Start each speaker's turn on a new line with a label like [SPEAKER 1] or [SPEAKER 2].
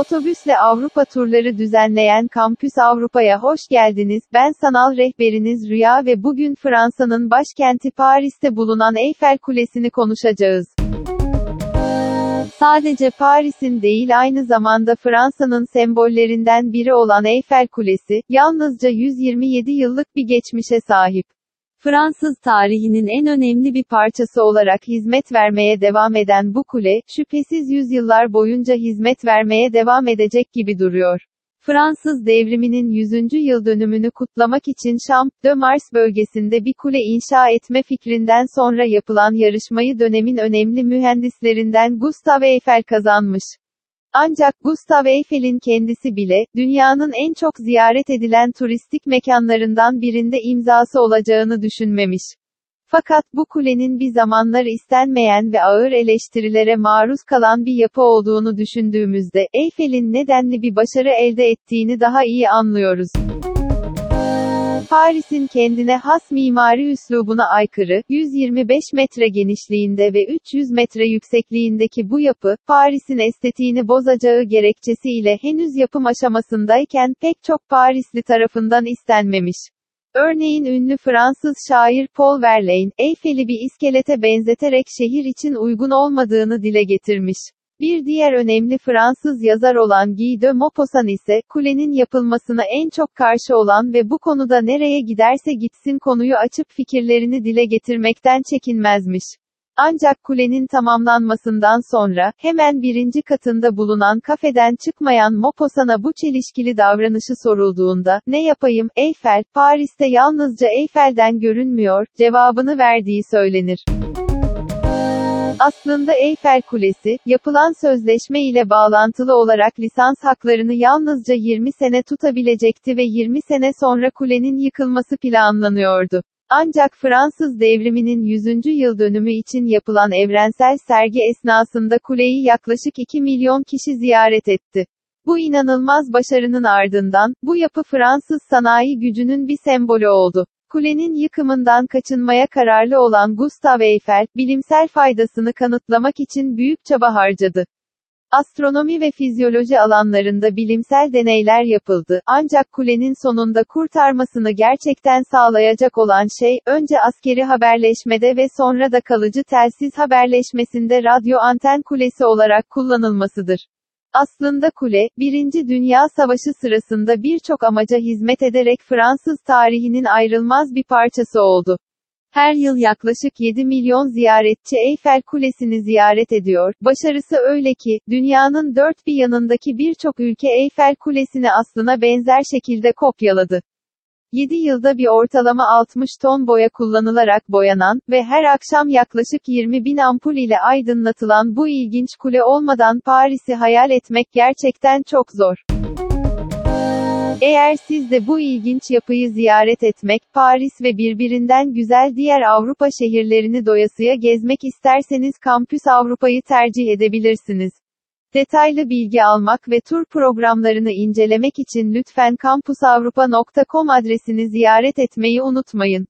[SPEAKER 1] Otobüsle Avrupa turları düzenleyen Kampüs Avrupa'ya hoş geldiniz. Ben sanal rehberiniz Rüya ve bugün Fransa'nın başkenti Paris'te bulunan Eyfel Kulesi'ni konuşacağız. Sadece Paris'in değil aynı zamanda Fransa'nın sembollerinden biri olan Eyfel Kulesi, yalnızca 127 yıllık bir geçmişe sahip. Fransız tarihinin en önemli bir parçası olarak hizmet vermeye devam eden bu kule, şüphesiz yüzyıllar boyunca hizmet vermeye devam edecek gibi duruyor. Fransız devriminin 100. yıl dönümünü kutlamak için Champ de Mars bölgesinde bir kule inşa etme fikrinden sonra yapılan yarışmayı dönemin önemli mühendislerinden Gustave Eiffel kazanmış. Ancak Gustav Eyfel'in kendisi bile, dünyanın en çok ziyaret edilen turistik mekanlarından birinde imzası olacağını düşünmemiş. Fakat bu kulenin bir zamanlar istenmeyen ve ağır eleştirilere maruz kalan bir yapı olduğunu düşündüğümüzde, Eyfel'in nedenli bir başarı elde ettiğini daha iyi anlıyoruz. Paris'in kendine has mimari üslubuna aykırı, 125 metre genişliğinde ve 300 metre yüksekliğindeki bu yapı, Paris'in estetiğini bozacağı gerekçesiyle henüz yapım aşamasındayken pek çok Parisli tarafından istenmemiş. Örneğin ünlü Fransız şair Paul Verlaine, Eyfel'i bir iskelete benzeterek şehir için uygun olmadığını dile getirmiş. Bir diğer önemli Fransız yazar olan Guy de Maupassant ise, kulenin yapılmasına en çok karşı olan ve bu konuda nereye giderse gitsin konuyu açıp fikirlerini dile getirmekten çekinmezmiş. Ancak kulenin tamamlanmasından sonra, hemen birinci katında bulunan kafeden çıkmayan Maupassant'a bu çelişkili davranışı sorulduğunda, ne yapayım, Eyfel, Paris'te yalnızca Eyfel'den görünmüyor, cevabını verdiği söylenir. Aslında Eyfel Kulesi, yapılan sözleşme ile bağlantılı olarak lisans haklarını yalnızca 20 sene tutabilecekti ve 20 sene sonra kulenin yıkılması planlanıyordu. Ancak Fransız devriminin 100. yıl dönümü için yapılan evrensel sergi esnasında kuleyi yaklaşık 2 milyon kişi ziyaret etti. Bu inanılmaz başarının ardından, bu yapı Fransız sanayi gücünün bir sembolü oldu. Kulenin yıkımından kaçınmaya kararlı olan Gustave Eiffel, bilimsel faydasını kanıtlamak için büyük çaba harcadı. Astronomi ve fizyoloji alanlarında bilimsel deneyler yapıldı, ancak kulenin sonunda kurtarmasını gerçekten sağlayacak olan şey, önce askeri haberleşmede ve sonra da kalıcı telsiz haberleşmesinde radyo anten kulesi olarak kullanılmasıdır. Aslında kule, Birinci Dünya Savaşı sırasında birçok amaca hizmet ederek Fransız tarihinin ayrılmaz bir parçası oldu. Her yıl yaklaşık 7 milyon ziyaretçi Eyfel Kulesi'ni ziyaret ediyor. Başarısı öyle ki, dünyanın dört bir yanındaki birçok ülke Eyfel Kulesi'ni aslına benzer şekilde kopyaladı. 7 yılda bir ortalama 60 ton boya kullanılarak boyanan ve her akşam yaklaşık 20 bin ampul ile aydınlatılan bu ilginç kule olmadan Paris'i hayal etmek gerçekten çok zor. Eğer siz de bu ilginç yapıyı ziyaret etmek, Paris ve birbirinden güzel diğer Avrupa şehirlerini doyasıya gezmek isterseniz Kampüs Avrupa'yı tercih edebilirsiniz. Detaylı bilgi almak ve tur programlarını incelemek için lütfen kampusavrupa.com adresini ziyaret etmeyi unutmayın.